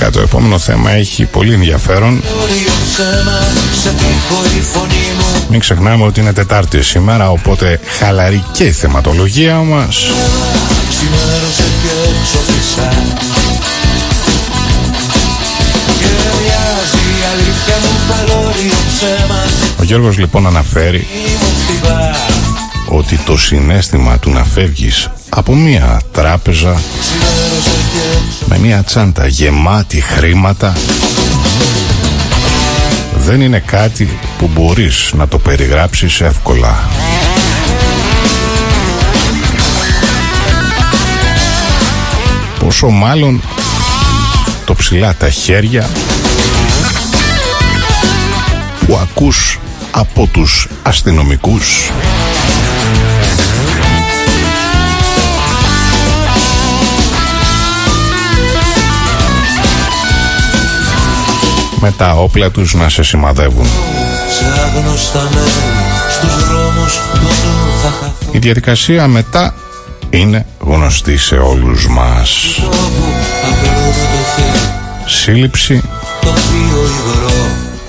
Γενικά το επόμενο θέμα έχει πολύ ενδιαφέρον. Μην ξεχνάμε ότι είναι Τετάρτη σήμερα, οπότε χαλαρή και η θεματολογία μας. Ο Γιώργος λοιπόν αναφέρει ότι το συνέστημα του να φεύγεις από μια τράπεζα με μια τσάντα γεμάτη χρήματα δεν είναι κάτι που μπορείς να το περιγράψεις εύκολα. Πόσο μάλλον το ψηλά τα χέρια που ακούς από τους αστυνομικούς. Με τα όπλα τους να σε σημαδεύουν. Η διαδικασία μετά είναι γνωστή σε όλους μας. Σύλληψη,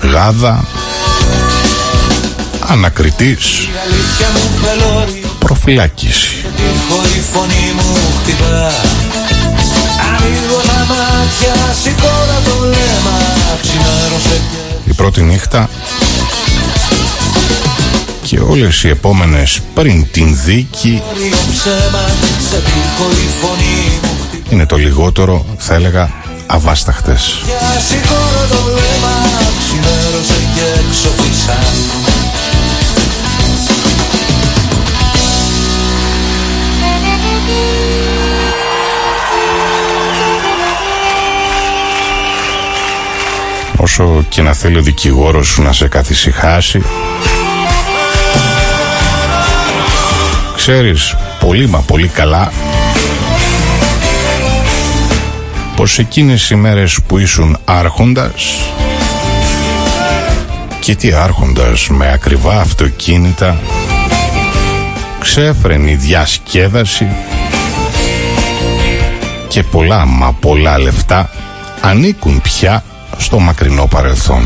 γάδα, ανακριτής, προφυλάκηση. Η πρώτη νύχτα και όλες οι επόμενες πριν την δίκη είναι το λιγότερο θα έλεγα αβάσταχτες. Όσο και να θέλει ο δικηγόρος σου να σε καθησυχάσει. Ξέρεις πολύ μα πολύ καλά πως εκείνες οι μέρες που ήσουν άρχοντας και τι άρχοντας με ακριβά αυτοκίνητα ξέφρενη διασκέδαση και πολλά μα πολλά λεφτά ανήκουν πια στο μακρινό παρελθόν.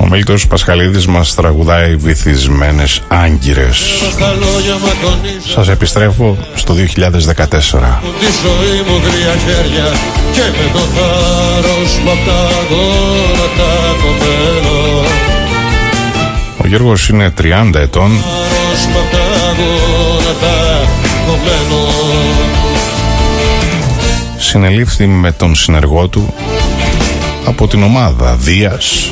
Ο Μίλτος Πασχαλίδης μας τραγουδάει βυθισμένες άγκυρες. Σας επιστρέφω στο 2014 Ο Γιώργος είναι 30 ετών συνελήφθη με τον συνεργό του από την ομάδα Δίας.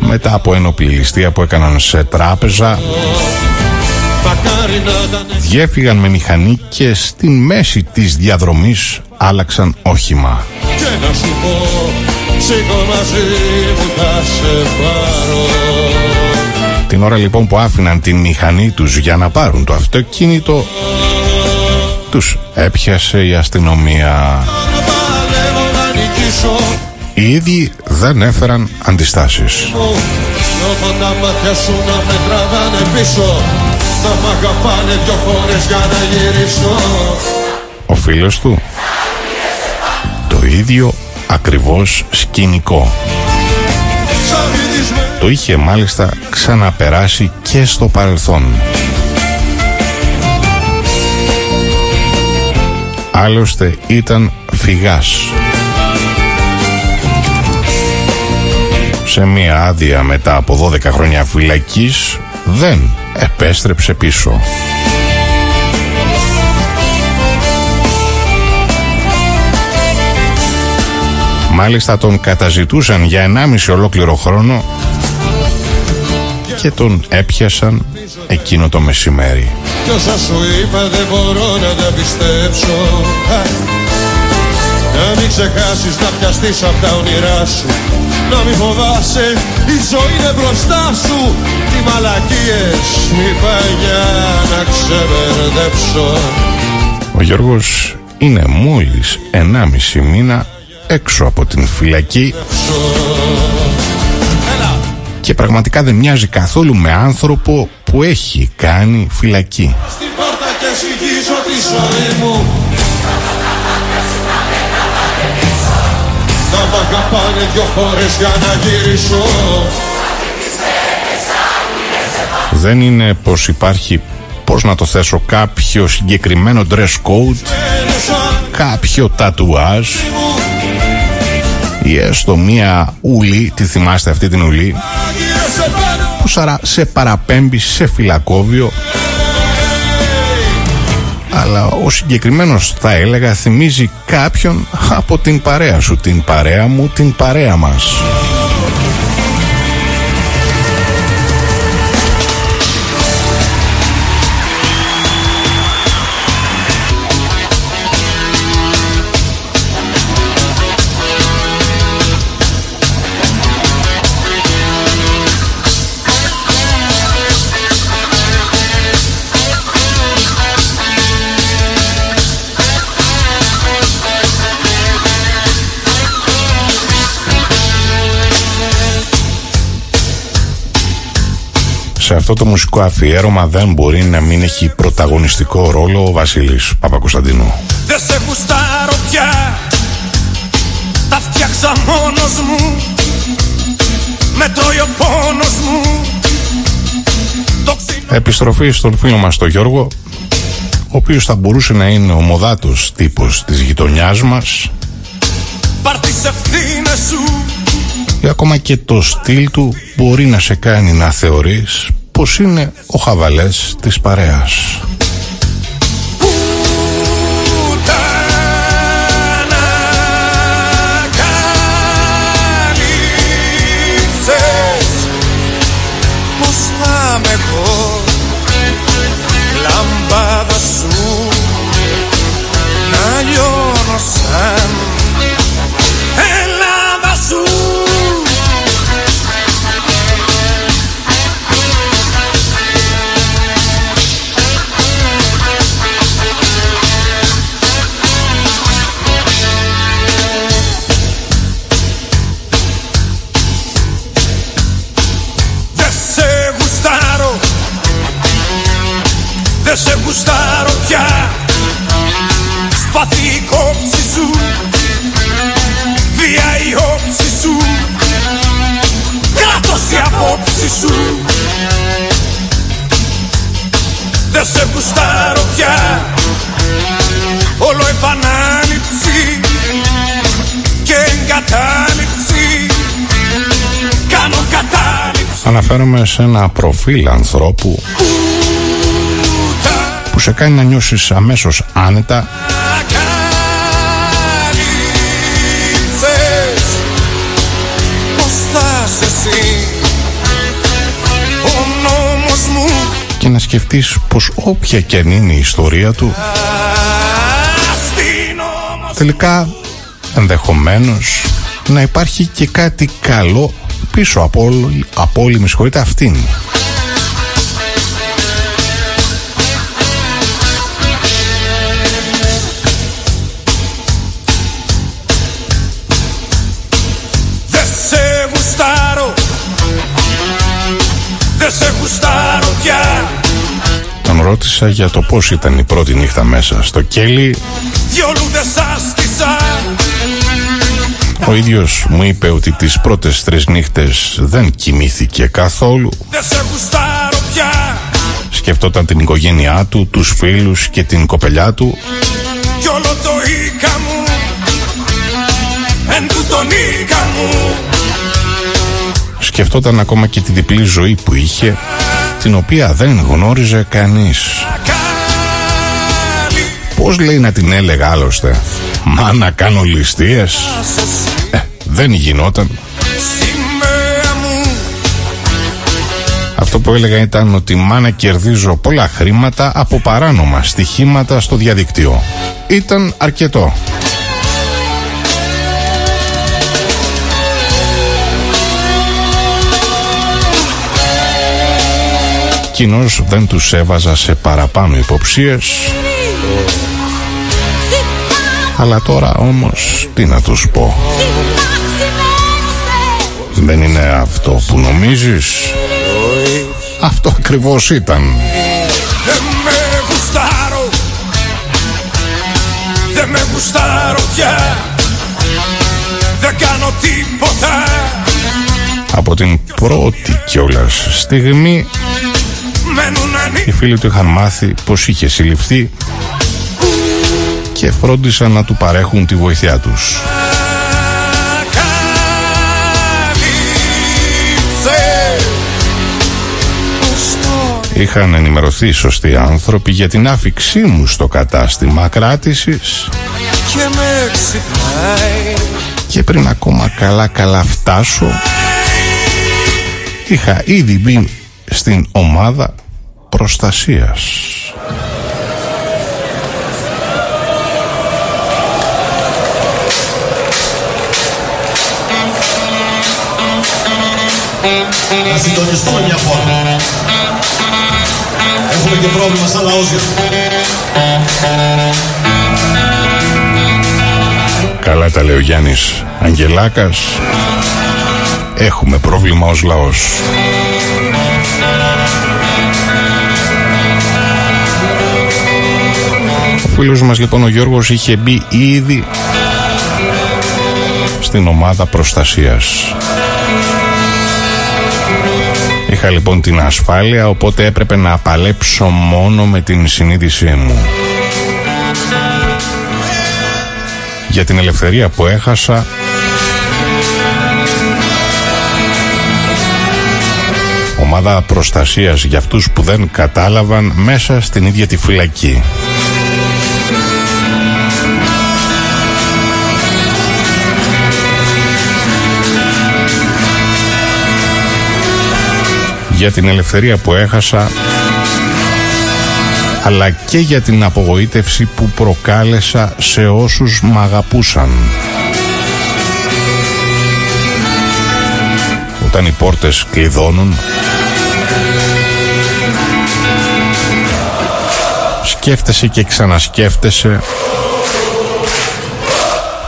Μετά από ένοπλη ληστεία που έκαναν σε τράπεζα. Διέφυγαν με μηχανή και στην μέση της διαδρομής άλλαξαν όχημα. Την ώρα λοιπόν που άφηναν την μηχανή τους για να πάρουν το αυτοκίνητο τους έπιασε η αστυνομία. Οι ίδιοι δεν έφεραν αντιστάσεις. Ο φίλος του το ίδιο ακριβώς σκηνικό. Το είχε μάλιστα ξαναπεράσει και στο παρελθόν. Άλλωστε ήταν φυγάς. Σε μία άδεια μετά από 12 χρόνια φυλακής δεν επέστρεψε πίσω. Μάλιστα τον καταζητούσαν για 1,5 ολόκληρο χρόνο και τον έπιασαν εκείνο το μεσημέρι. Κι όσα σου είπα δεν μπορώ να τα πιστέψω. Να μην ξεχάσεις να πιαστείς από τα όνειρά σου. Να μην φοβάσαι, η ζωή είναι μπροστά σου. Τι μαλακίες μη για να ξεμπερδέψω. Ο Γιώργος είναι μόλις 1,5 μήνα έξω από την φυλακή και πραγματικά δεν μοιάζει καθόλου με άνθρωπο που έχει κάνει φυλακή. Στην πόρτα και τη ζωή μου. Να μ' αγαπάνε δυο φορές για να γυρίσω. Δεν είναι πως υπάρχει πώς να το θέσω κάποιο συγκεκριμένο dress code κάποιο τατουάζ ή έστω μία ουλή, τη θυμάστε αυτή την ουλή; Που σε παραπέμπει σε φυλακόβιο αλλά ο συγκεκριμένος θα έλεγα θυμίζει κάποιον από την παρέα σου, την παρέα μου, την παρέα μας. Αυτό το μουσικό αφιέρωμα δεν μπορεί να μην έχει πρωταγωνιστικό ρόλο ο Βασίλης Παπακοσταντινού. Δεν σε γουστάρω πια, τα φτιάξα μόνος μου, με τρώει ο πόνος μου. Επιστροφή στον φίλο μας τον Γιώργο, ο οποίος θα μπορούσε να είναι ο μοδάτος τύπος της γειτονιάς μας. Πάρ' τις σου ή ακόμα και το στυλ του μπορεί να σε κάνει να θεωρείς πως είναι ο χαβαλές της παρέας. Αναφέρομαι σε ένα προφίλ ανθρώπου που σε κάνει να νιώσεις αμέσως άνετα. Και να σκεφτείς πως όποια και αν είναι η ιστορία του τελικά ενδεχομένως να υπάρχει και κάτι καλό πίσω. Από, όλη, από όλη με συγχωρείτε αυτήν. Δεν σε γουστάρω. Δεν σε γουστάρω πια. Τον ρώτησα για το πώς ήταν η πρώτη νύχτα μέσα στο κέλι Δυο λούδες άστησα ο ίδιος μου είπε ότι τις πρώτες τρεις νύχτες δεν κοιμήθηκε καθόλου. Σκεφτόταν την οικογένειά του, τους φίλους και την κοπελιά του. Κι όλο το μου, εν τον μου. Σκεφτόταν ακόμα και τη διπλή ζωή που είχε, την οποία δεν γνώριζε κανείς. Πώς λέει να την έλεγα άλλωστε; Μα να κάνω ληστείες ε, Δεν γινόταν Αυτό που έλεγα ήταν ότι μα να κερδίζω πολλά χρήματα από παράνομα στοιχήματα στο διαδικτύο. Ήταν αρκετό. Κοινώς δεν τους έβαζα σε παραπάνω υποψίες Αλλά τώρα όμως τι να τους πω. Δεν είναι αυτό που νομίζεις. Αυτό ακριβώς ήταν. Δεν με γουστάρω. Δεν με γουστάρω πια. Δεν κάνω τίποτα. Από την πρώτη κιόλας στιγμή οι φίλοι του είχαν μάθει πως είχε συλληφθεί και φρόντισαν να του παρέχουν τη βοήθειά τους. Είχαν ενημερωθεί σωστοί άνθρωποι για την άφηξή μου στο κατάστημα κράτησης και, και πριν ακόμα καλά καλά φτάσω είχα ήδη μπει στην ομάδα προστασίας. Να συντονιστούμε μια φορά. Έχουμε και πρόβλημα σαν λαός Καλά τα λέει ο Γιάννης Αγγελάκας Έχουμε πρόβλημα ως λαός φίλος μας λοιπόν ο Γιώργος είχε μπει ήδη στην ομάδα προστασίας. Είχα λοιπόν την ασφάλεια οπότε έπρεπε να παλέψω μόνο με την συνείδησή μου. Για την ελευθερία που έχασα ομάδα προστασίας για αυτούς που δεν κατάλαβαν μέσα στην ίδια τη φυλακή. Για την ελευθερία που έχασα αλλά και για την απογοήτευση που προκάλεσα σε όσους μ' αγαπούσαν. Όταν οι πόρτες κλειδώνουν σκέφτεσαι και ξανασκέφτεσαι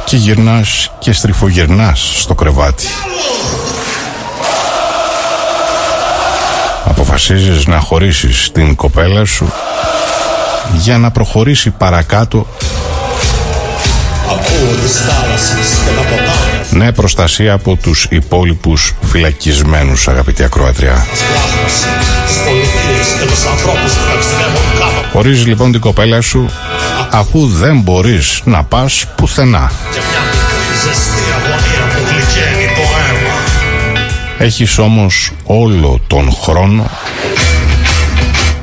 και γυρνάς και στριφογυρνάς στο κρεβάτι. Αποφασίζεις να χωρίσεις την κοπέλα σου για να προχωρήσει παρακάτω. Ναι προστασία από τους υπόλοιπους φυλακισμένους αγαπητή ακροατριά Χωρίζεις λοιπόν την κοπέλα σου αφού δεν μπορείς να πας πουθενά Έχεις όμως όλο τον χρόνο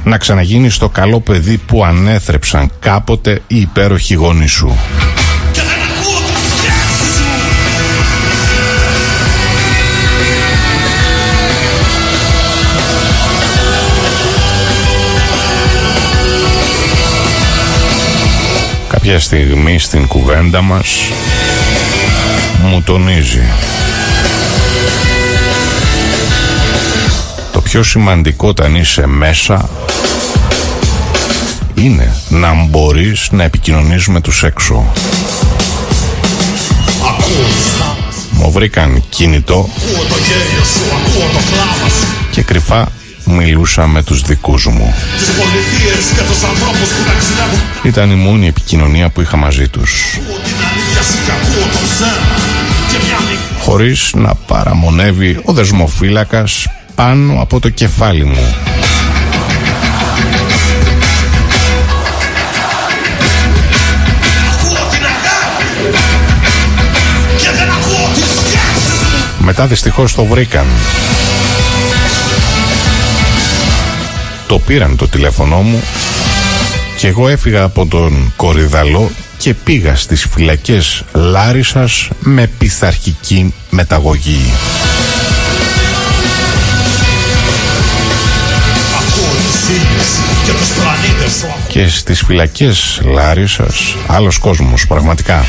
να ξαναγίνεις το καλό παιδί που ανέθρεψαν κάποτε οι υπέροχοι γονείς σου. Κάποια στιγμή στην κουβέντα μας μου τονίζει πιο σημαντικό όταν είσαι μέσα είναι να μπορείς να επικοινωνείς με τους έξω. Μου βρήκαν κινητό και κρυφά μιλούσα με τους δικούς μου. Ήταν η μόνη επικοινωνία που είχα μαζί τους. Χωρίς να παραμονεύει ο δεσμοφύλακας πάνω από το κεφάλι μου. Μετά δυστυχώς το βρήκαν. Το πήραν το τηλέφωνό μου και εγώ έφυγα από τον Κορυδαλό και πήγα στις φυλακές Λάρισας με πειθαρχική μεταγωγή. Και στις φυλακές Λάρισας άλλος κόσμος πραγματικά.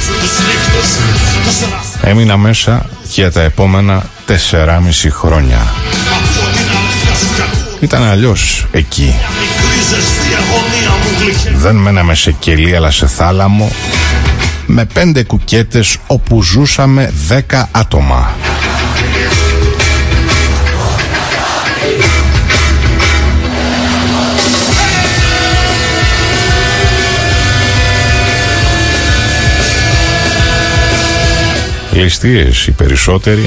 Έμεινα μέσα για τα επόμενα τεσσεράμιση χρόνια. Ήταν αλλιώς εκεί. Δεν μέναμε σε κελί αλλά σε θάλαμο με πέντε κουκέτες όπου ζούσαμε δέκα άτομα. Ληστείες οι περισσότεροι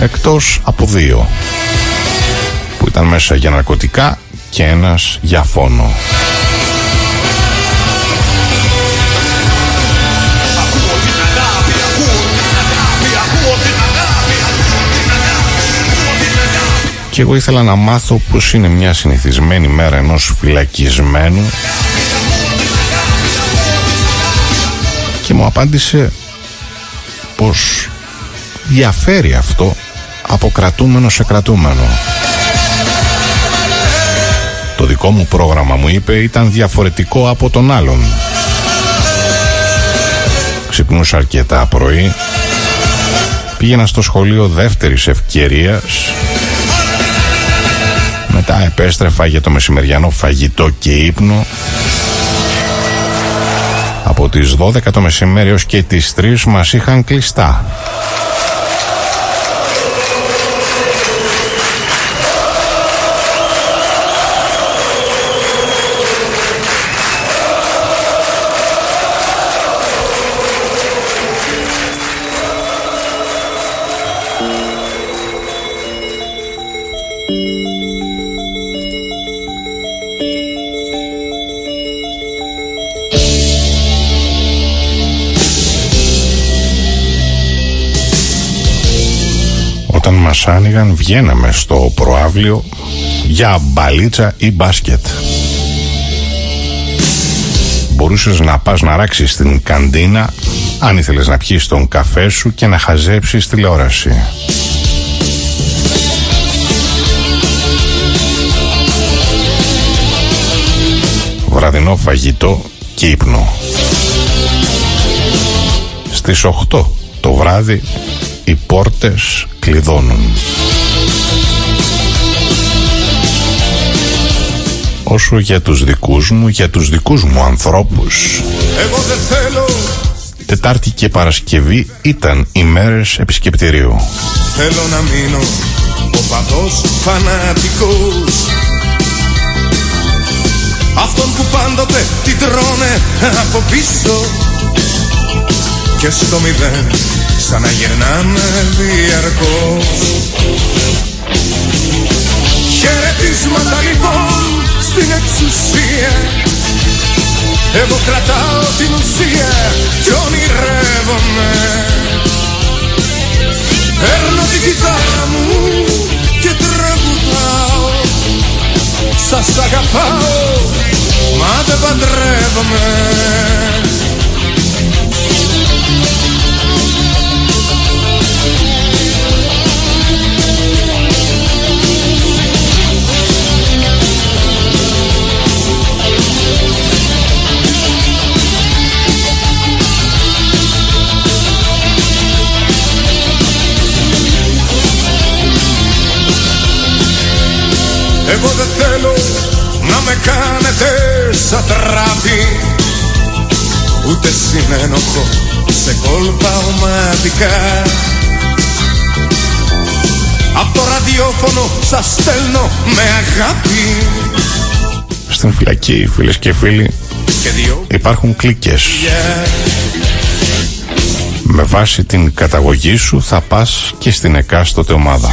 εκτός από δύο που ήταν μέσα για ναρκωτικά και ένας για φόνο. Και εγώ ήθελα να μάθω πως είναι μια συνηθισμένη μέρα ενός φυλακισμένου και μου απάντησε πως διαφέρει αυτό από κρατούμενο σε κρατούμενο. Το δικό μου πρόγραμμα μου είπε ήταν διαφορετικό από τον άλλον. Ξυπνούσα αρκετά πρωί. Πήγαινα στο σχολείο δεύτερης ευκαιρίας. Μετά επέστρεφα για το μεσημεριανό φαγητό και ύπνο. Από τις 12 το μεσημέρι ως και τις 3 μας είχαν κλειστά. Μας άνοιγαν βγαίναμε στο προάβλιο για μπαλίτσα ή μπάσκετ. Μπορούσες να πας να ράξεις στην καντίνα αν ήθελες να πιεις τον καφέ σου και να χαζέψεις τηλεόραση. Βραδινό φαγητό και ύπνο. Στις 8 το βράδυ οι πόρτες κλειδώνουν. Όσο για τους δικούς μου, για τους δικούς μου ανθρώπους. Εγώ δεν θέλω. Τετάρτη και Παρασκευή ήταν οι μέρες επισκεπτηρίου. Θέλω να μείνω ο παδός φανατικός Αυτόν που πάντοτε την τρώνε από πίσω Και στο μηδέν σαν να γυρνάμε διαρκώς. Χαιρετίσματα λοιπόν στην εξουσία. Εγώ κρατάω την ουσία κι ονειρεύομαι. Παίρνω την κιθάρα μου και τραγουδάω Σας αγαπάω μα δεν παντρεύομαι Εγώ δεν θέλω να με κάνετε σαν τράφη Ούτε συνένοχο σε κόλπα ομαδικά. Απ' το ραδιόφωνο σας στέλνω με αγάπη. Στην φυλακή φίλες και φίλοι υπάρχουν κλίκες Με βάση την καταγωγή σου θα πας και στην εκάστοτε ομάδα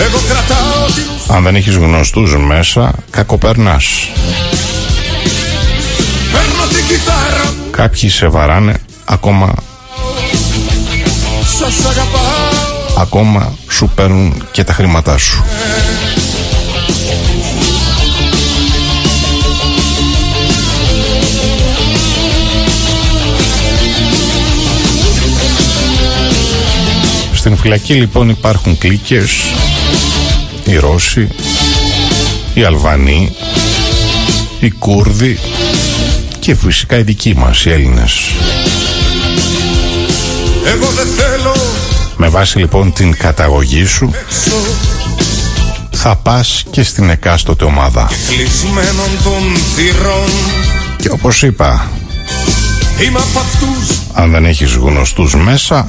εγώ κρατάω Αν δεν έχεις γνωστούς μέσα, κακοπερνάς. Παίρνω την κιθάρα. Κάποιοι σε βαράνε ακόμα. Σας αγαπάω. Ακόμα σου παίρνουν και τα χρήματά σου. Στην φυλακή λοιπόν υπάρχουν κλίκες οι Ρώσοι, οι Αλβανοί, οι Κούρδοι και φυσικά οι δικοί μας, οι Έλληνες. Εγώ δεν θέλω Με βάση λοιπόν την καταγωγή σου θα πας και στην εκάστοτε ομάδα. Και, και όπως είπα, Είμαι από αυτούς Αν δεν έχεις γνωστούς μέσα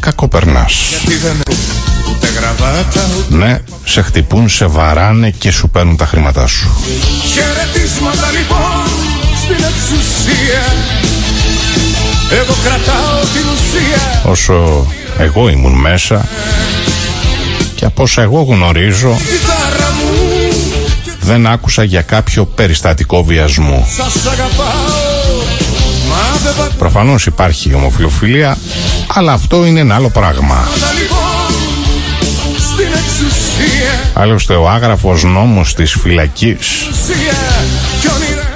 Κακοπερνάς Γιατί δεν ούτε γραβάτα ούτε... Ναι, σε χτυπούν, σε βαράνε και σου παίρνουν τα χρήματά σου. Χαιρετίσματα λοιπόν στην εξουσία. Εγώ κρατάω την ουσία. Όσο εγώ ήμουν μέσα και από όσα εγώ γνωρίζω δεν άκουσα για κάποιο περιστατικό βιασμού. Προφανώς υπάρχει ομοφιλοφιλία, αλλά αυτό είναι ένα άλλο πράγμα. Άλλωστε ο άγραφος νόμος της φυλακής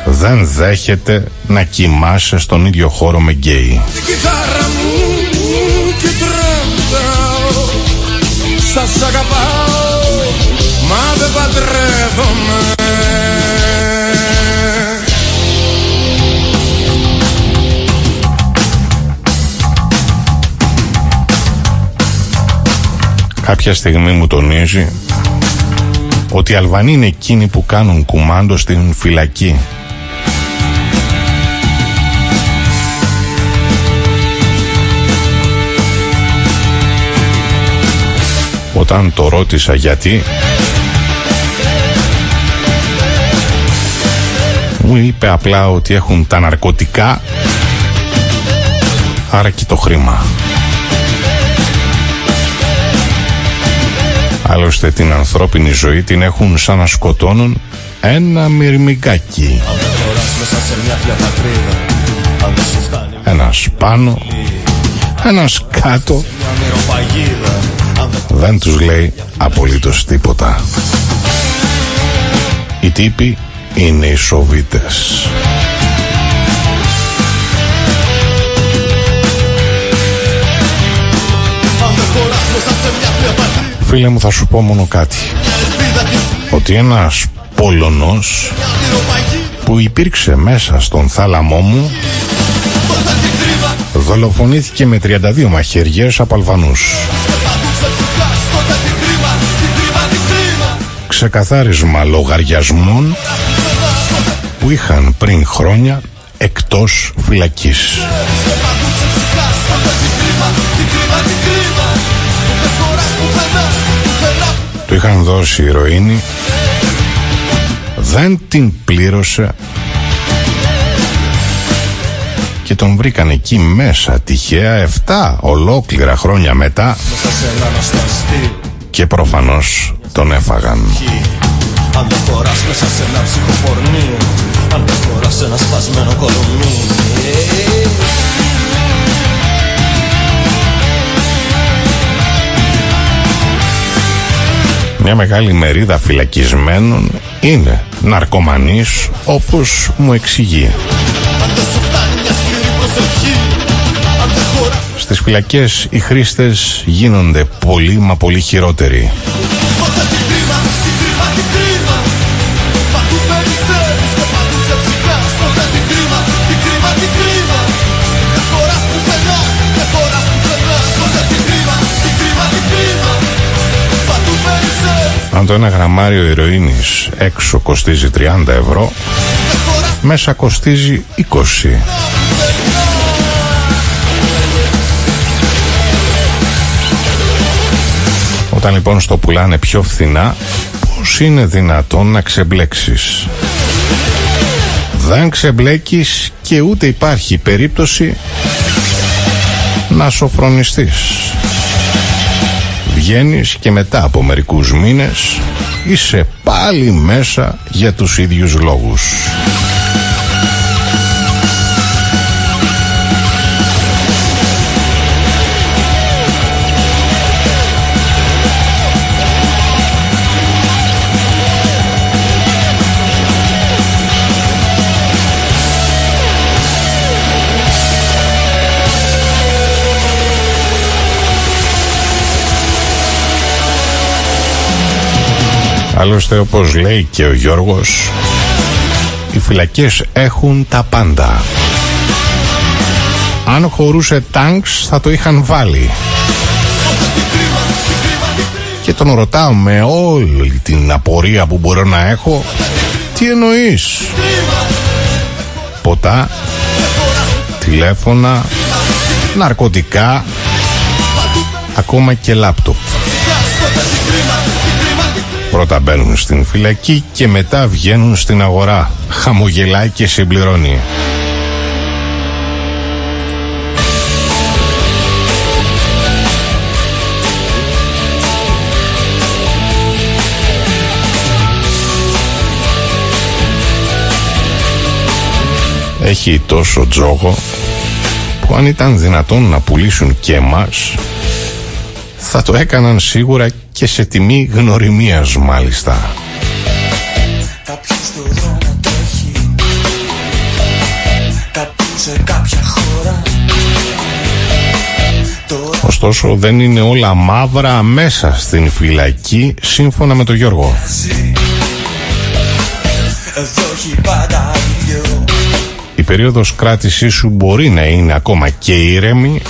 δεν δέχεται να κοιμάσαι στον ίδιο χώρο με γκέι. Σας αγαπάω Μα δεν παντρεύομαι Κάποια στιγμή μου τονίζει ότι οι Αλβανοί είναι εκείνοι που κάνουν κουμάντο στην φυλακή Όταν το ρώτησα γιατί μου είπε απλά ότι έχουν τα ναρκωτικά άρα και το χρήμα. Άλλωστε την ανθρώπινη ζωή την έχουν σαν να σκοτώνουν ένα μυρμηγκάκι. Ένας πάνω, ένας κάτω δεν τους λέει απολύτως τίποτα. Οι τύποι είναι οι Σοβίτες. Φίλε μου θα σου πω μόνο κάτι Ότι ένας Πολωνός Που υπήρξε μέσα στον θάλαμό μου Δολοφονήθηκε με 32 μαχαιριές από Αλβανούς ξεκαθάρισμα λογαριασμών που είχαν πριν χρόνια εκτός φυλακής. Του είχαν δώσει ηρωίνη δεν την πλήρωσε και τον βρήκαν εκεί μέσα τυχαία 7 ολόκληρα χρόνια μετά και προφανώς τον έφαγαν. Αν δεν χωράς μέσα σε ένα ψυχοπορνείο Αν δεν χωράς ένα σπασμένο κολομί Μια μεγάλη μερίδα φυλακισμένων είναι ναρκωμανείς όπως μου εξηγεί. Στις φυλακές οι χρήστες γίνονται πολύ μα πολύ χειρότεροι. Αν το ένα γραμμάριο ηρωίνης έξω κοστίζει 30 ευρώ, μέσα κοστίζει 20. Όταν λοιπόν στο πουλάνε πιο φθηνά, πώς είναι δυνατόν να ξεμπλέξεις; Δεν ξεμπλέκεις και ούτε υπάρχει περίπτωση να σοφρονιστείς. Βγαίνεις και μετά από μερικούς μήνες είσαι πάλι μέσα για τους ίδιους λόγους. Άλλωστε όπως λέει και ο Γιώργος Οι φυλακές έχουν τα πάντα Αν χωρούσε τάγκς θα το είχαν βάλει Και τον ρωτάω με όλη την απορία που μπορώ να έχω Τι εννοείς; Ποτά τηλέφωνα, ναρκωτικά, ακόμα και λάπτοπ. Πρώτα μπαίνουν στην φυλακή και μετά βγαίνουν στην αγορά. Χαμογελάει και συμπληρώνει. Έχει τόσο τζόγο που αν ήταν δυνατόν να πουλήσουν και εμάς θα το έκαναν σίγουρα και σε τιμή γνωριμίας μάλιστα. Ωστόσο δεν είναι όλα μαύρα μέσα στην φυλακή σύμφωνα με τον Γιώργο. Η περίοδος κράτησής σου μπορεί να είναι ακόμα και ήρεμη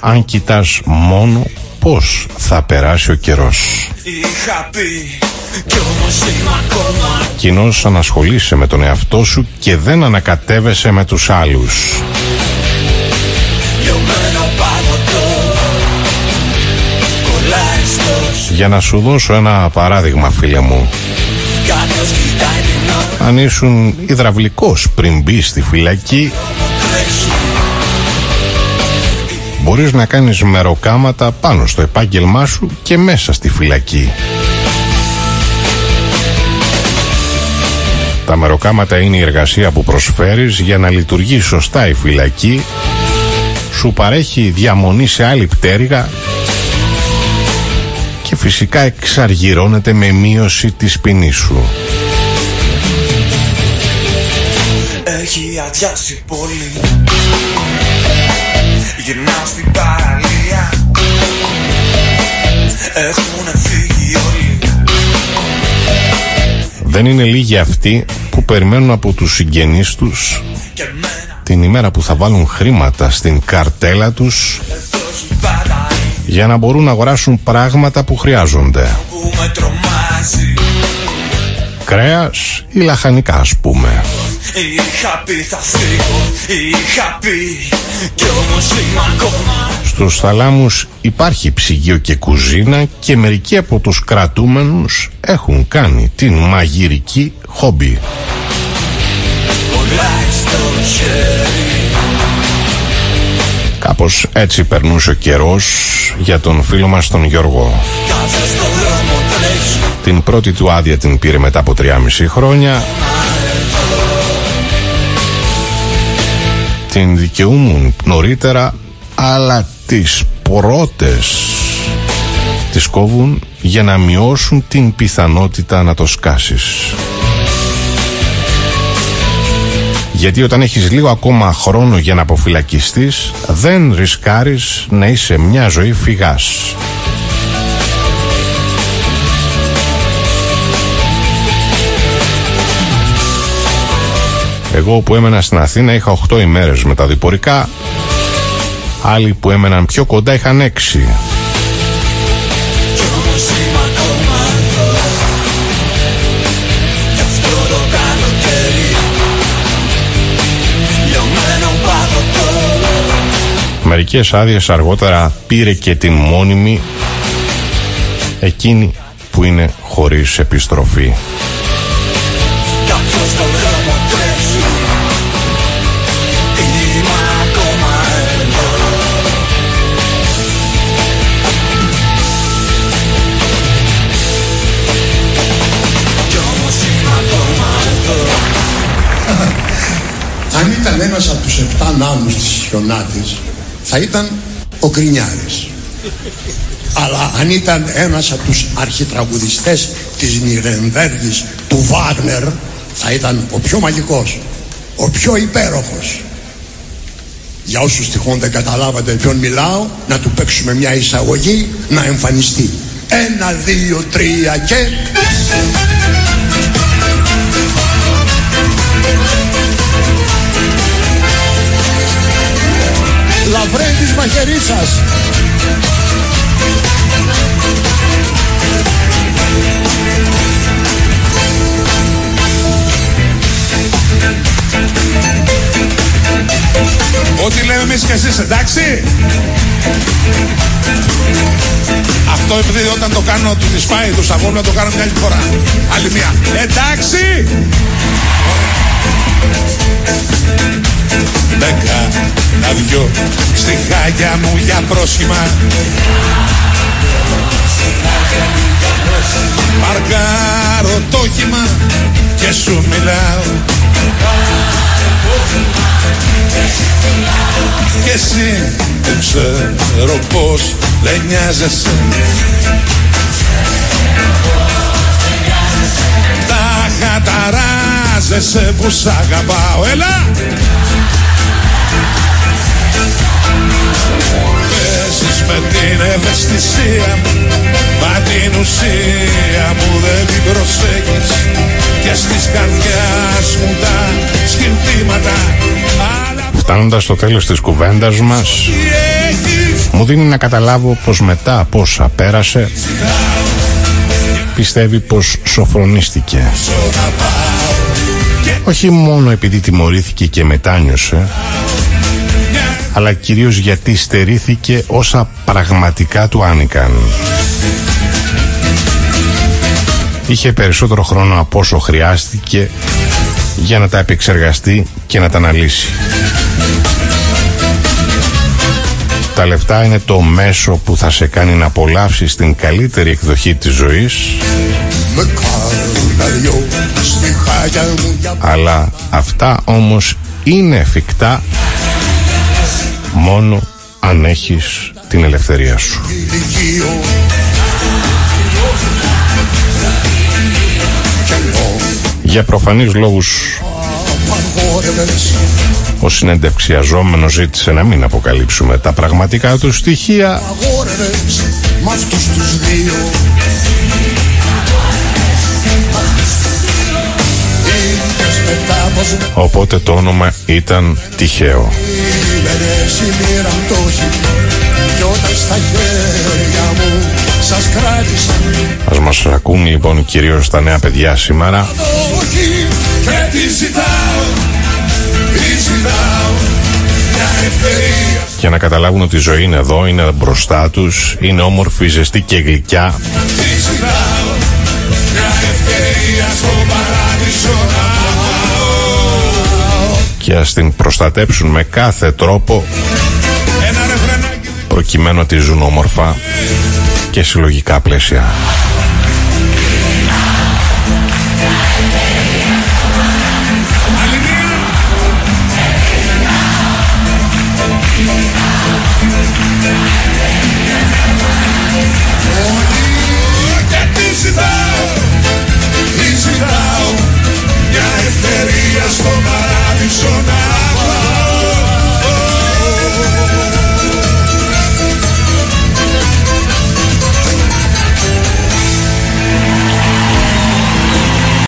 αν κοιτάς μόνο πώς θα περάσει ο καιρός. Κοινώς ανασχολείσαι με τον εαυτό σου και δεν ανακατεύεσαι με τους άλλους. Για να σου δώσω ένα παράδειγμα φίλε μου Αν ήσουν υδραυλικός πριν μπει στη φυλακή Μπορείς να κάνεις μεροκάματα πάνω στο επάγγελμά σου και μέσα στη φυλακή. Τα μεροκάματα είναι η εργασία που προσφέρεις για να λειτουργεί σωστά η φυλακή, σου παρέχει διαμονή σε άλλη πτέρυγα και φυσικά εξαργυρώνεται με μείωση της ποινής σου. Έχει αδειάσει πολύ Γυρνάω στην παραλία. Έχουν φύγει όλοι. Δεν είναι λίγοι αυτοί που περιμένουν από τους συγγενείς τους. Την ημέρα που θα βάλουν χρήματα στην καρτέλα τους για να μπορούν να αγοράσουν πράγματα που χρειάζονται. Κρέας ή λαχανικά ας πούμε. Είχα πει θα φύγω, είχα πει. Κι όμως είμαι ακόμα. Στους θαλάμους υπάρχει ψυγείο και κουζίνα και μερικοί από τους κρατούμενους έχουν κάνει την μαγειρική χόμπι. Κάπως έτσι περνούσε ο καιρός για τον φίλο μας τον Γιώργο. Την πρώτη του άδεια την πήρε μετά από 3,5 χρόνια την δικαιούμουν νωρίτερα αλλά τις πρώτες τις κόβουν για να μειώσουν την πιθανότητα να το σκάσεις. Γιατί όταν έχεις λίγο ακόμα χρόνο για να αποφυλακιστείς δεν ρισκάρεις να είσαι μια ζωή φυγάς. Εγώ που έμενα στην Αθήνα είχα 8 ημέρες με τα διπορικά Άλλοι που έμεναν πιο κοντά είχαν 6 Μερικές άδειες αργότερα πήρε και την μόνιμη εκείνη που είναι χωρίς επιστροφή. Ήταν ένας από τους επτά νάνους της Χιονάτης θα ήταν ο Κρινιάρης αλλά αν ήταν ένας από τους αρχιτραγουδιστές της Νιρεμβέργης του Βάγνερ θα ήταν ο πιο μαγικός ο πιο υπέροχος. Για όσους τυχόν δεν καταλάβατε ποιον μιλάω να του παίξουμε μια εισαγωγή να εμφανιστεί. Ένα, δύο, τρία και... Λαβρέντης Μαχαιρίσας κάνεις κι εσείς εντάξει. Αυτό επειδή όταν το κάνω του τις πάει του αγώνου να το κάνω μια άλλη φορά. Άλλη μια. Εντάξει Δέκα να δυο στη χάγια μου για πρόσχημα. Παρκάρω το χήμα και σου μιλάω. Και εσύ δεν ξέρω πως δεν νοιάζεσαι. Τα χαταράζεσαι που σ' αγαπάω. Έλα! Παίζεις με την ευαισθησία Μα την ουσία μου δεν την προσέχεις. Και στις καρδιάς μου τα σκηνθήματα Φτάνοντας στο τέλος της κουβέντας μας Μου δίνει να καταλάβω πως μετά από όσα πέρασε Πιστεύει πως σοφρονίστηκε Όχι μόνο επειδή τιμωρήθηκε και μετάνιωσε αλλά κυρίως γιατί στερήθηκε όσα πραγματικά του άνοικαν. Είχε περισσότερο χρόνο από όσο χρειάστηκε για να τα επεξεργαστεί και να τα αναλύσει. Τα λεφτά είναι το μέσο που θα σε κάνει να απολαύσεις την καλύτερη εκδοχή της ζωής. Αλλά αυτά όμως είναι εφικτά μόνο αν έχεις την ελευθερία σου. Για προφανείς λόγους ο συνεντευξιαζόμενος ζήτησε να μην αποκαλύψουμε τα πραγματικά του στοιχεία. Οπότε το όνομα ήταν τυχαίο. Ας μας ακούν λοιπόν κυρίως τα νέα παιδιά σήμερα και να καταλάβουν ότι η ζωή είναι εδώ, είναι μπροστά τους, είναι όμορφη, ζεστή και γλυκιά. Και ας την προστατέψουν με κάθε τρόπο προκειμένου να τη ζουν όμορφα και συλλογικά πλαίσια.